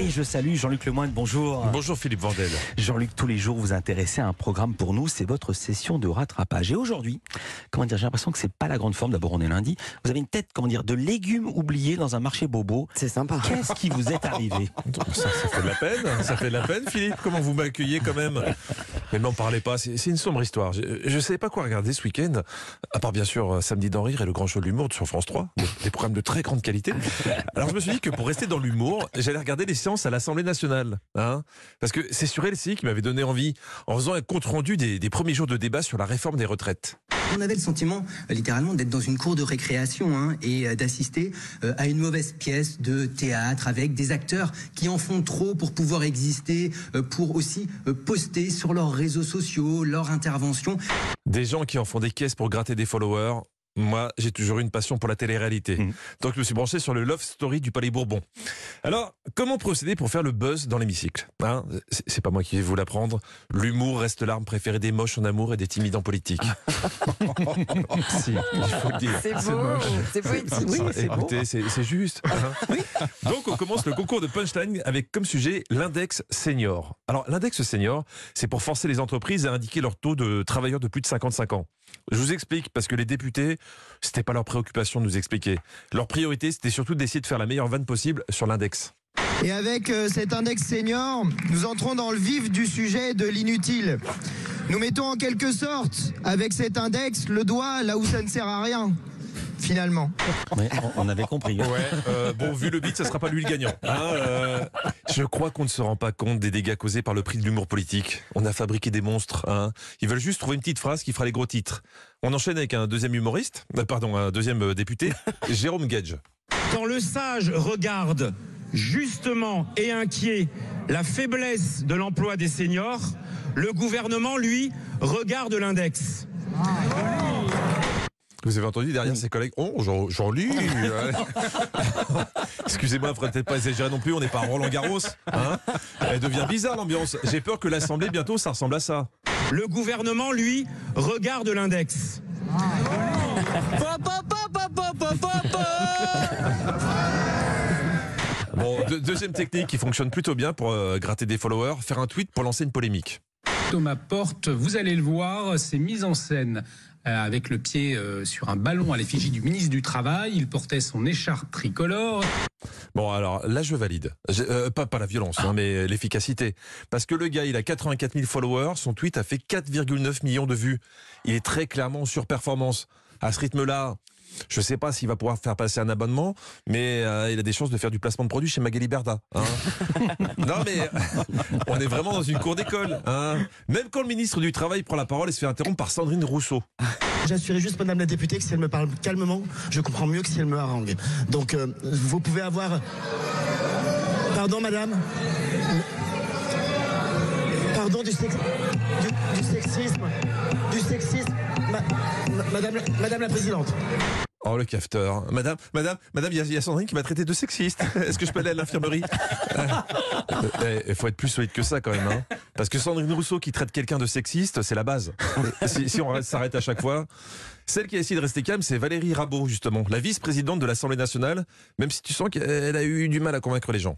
Et je salue Jean-Luc Lemoyne, bonjour. Bonjour Philippe Vandel. Jean-Luc, tous les jours vous intéressez à un programme pour nous, c'est votre session de rattrapage. Et aujourd'hui, comment dire, j'ai l'impression que c'est pas la grande forme, d'abord on est lundi, vous avez une tête, comment dire, de légumes oubliés dans un marché bobo. C'est sympa. Qu'est-ce qui vous est arrivé? Ça, ça, fait de la peine, ça fait de la peine Philippe, comment vous m'accueillez quand même? Mais n'en parlez pas, c'est une sombre histoire. Je ne savais pas quoi regarder ce week-end, à part bien sûr euh, Samedi d'en rire et le grand show de l'humour sur France 3, des programmes de très grande qualité. Alors je me suis dit que pour rester dans l'humour, j'allais regarder les séances à l'Assemblée nationale. Hein Parce que c'est sur LCI qui m'avait donné envie, en faisant un compte-rendu des, des premiers jours de débat sur la réforme des retraites. On avait le sentiment, euh, littéralement, d'être dans une cour de récréation hein, et euh, d'assister euh, à une mauvaise pièce de théâtre avec des acteurs qui en font trop pour pouvoir exister, pour aussi poster sur leurs réseaux sociaux leurs interventions. Des gens qui en font des caisses pour gratter des followers. Moi, j'ai toujours eu une passion pour la télé-réalité. Mhm. Donc, je me suis branché sur le Love Story du Palais Bourbon. Alors, comment procéder pour faire le buzz dans l'hémicycle hein? C'est pas moi qui vais vous l'apprendre. L'humour reste l'arme préférée des moches en amour et des timides en politique. si, il faut le dire. C'est beau, c'est poétique. Oui, Ah, c'est beau. Écoutez, c'est c'est juste. hein. Donc, on commence le concours de punchline avec comme sujet l'index senior. Alors, l'index senior, c'est pour forcer les entreprises à indiquer leur taux de travailleurs de plus de 55 ans. Je vous explique parce que les députés, c'était pas leur préoccupation de nous expliquer. Leur priorité, c'était surtout d'essayer de faire la meilleure vanne possible sur l'index. Et avec euh, cet index senior, nous entrons dans le vif du sujet de l'inutile. Nous mettons en quelque sorte, avec cet index, le doigt là où ça ne sert à rien, finalement. Ouais, on avait compris. Ouais, euh, bon, vu le beat, ça sera pas lui le gagnant. hein, euh, je crois qu'on ne se rend pas compte des dégâts causés par le prix de l'humour politique. On a fabriqué des monstres. Hein. Ils veulent juste trouver une petite phrase qui fera les gros titres. On enchaîne avec un deuxième humoriste, euh, pardon, un deuxième député, Jérôme Gage. Quand le sage regarde justement et inquiet la faiblesse de l'emploi des seniors, le gouvernement, lui, regarde l'index. Vous avez entendu derrière ses collègues Oh, lis ouais. Excusez-moi, il faudrait peut-être pas exagérer non plus, on n'est pas à Roland Garros. Hein Elle devient bizarre l'ambiance. J'ai peur que l'Assemblée, bientôt, ça ressemble à ça. Le gouvernement, lui, regarde l'index. Bon, de- deuxième technique qui fonctionne plutôt bien pour euh, gratter des followers, faire un tweet pour lancer une polémique. Thomas Porte, vous allez le voir, c'est mise en scène euh, avec le pied euh, sur un ballon à l'effigie du ministre du Travail. Il portait son écharpe tricolore. Bon, alors là, je valide. Euh, pas, pas la violence, hein, mais l'efficacité. Parce que le gars, il a 84 000 followers, son tweet a fait 4,9 millions de vues. Il est très clairement en surperformance. À ce rythme-là, je sais pas s'il va pouvoir faire passer un abonnement, mais euh, il a des chances de faire du placement de produits chez Magali Berda. hein. non, mais on est vraiment dans une cour d'école. hein. Même quand le ministre du Travail prend la parole et se fait interrompre par Sandrine Rousseau. J'assurais juste, Madame la députée, que si elle me parle calmement, je comprends mieux que si elle me harangue. Donc, euh, vous pouvez avoir. Pardon, Madame. Pardon du, sex- du, du sexisme. Du sexisme. Ma- ma- madame, la- Madame la Présidente. Oh, le cafeteur. Madame, madame, madame, il y, a- il y a Sandrine qui m'a traité de sexiste. Est-ce que je peux aller à l'infirmerie? Il faut être plus solide que ça quand même. hein. Parce que Sandrine Rousseau qui traite quelqu'un de sexiste, c'est la base. si, si on s'arrête à chaque fois. Celle qui a essayé de rester calme, c'est Valérie Rabault, justement, la vice-présidente de l'Assemblée nationale, même si tu sens qu'elle a eu du mal à convaincre les gens.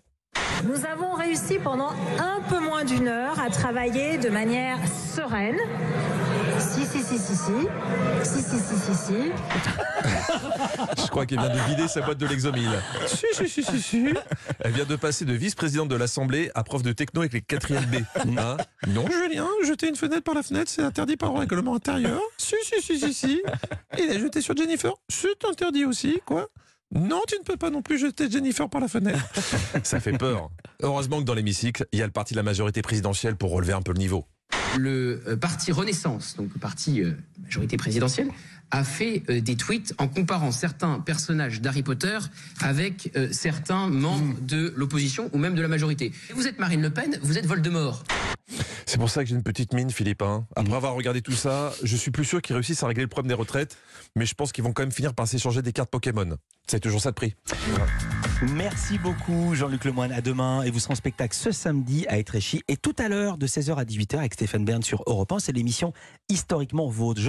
Nous avons réussi pendant un peu moins d'une heure à travailler de manière sereine. Si, si, si, si, si. Si, si, si, si, si. Je crois qu'elle vient de vider sa boîte de l'exomile. Si, si, si, si, si. Elle vient de passer de vice-présidente de l'Assemblée à prof de techno avec les 4e B. Hein non, Julien, jeter une fenêtre par la fenêtre, c'est interdit par le règlement intérieur. Si, si, si, si, si. Il a jeté sur Jennifer. C'est interdit aussi, quoi. Non, tu ne peux pas non plus jeter Jennifer par la fenêtre. Ça fait peur. Heureusement que dans l'hémicycle, il y a le parti de la majorité présidentielle pour relever un peu le niveau. Le euh, parti Renaissance, donc le parti euh, majorité présidentielle, a fait euh, des tweets en comparant certains personnages d'Harry Potter avec certains membres de l'opposition ou même de la majorité. Vous êtes Marine Le Pen, vous êtes Voldemort. C'est pour ça que j'ai une petite mine, Philippe. hein. Après avoir regardé tout ça, je suis plus sûr qu'ils réussissent à régler le problème des retraites, mais je pense qu'ils vont quand même finir par s'échanger des cartes Pokémon. C'est toujours ça de prix. Merci beaucoup Jean-Luc Lemoyne. À demain et vous serez en spectacle ce samedi à Étréchy et tout à l'heure de 16h à 18h avec Stéphane Bern sur Europe 1. C'est l'émission historiquement vôtre.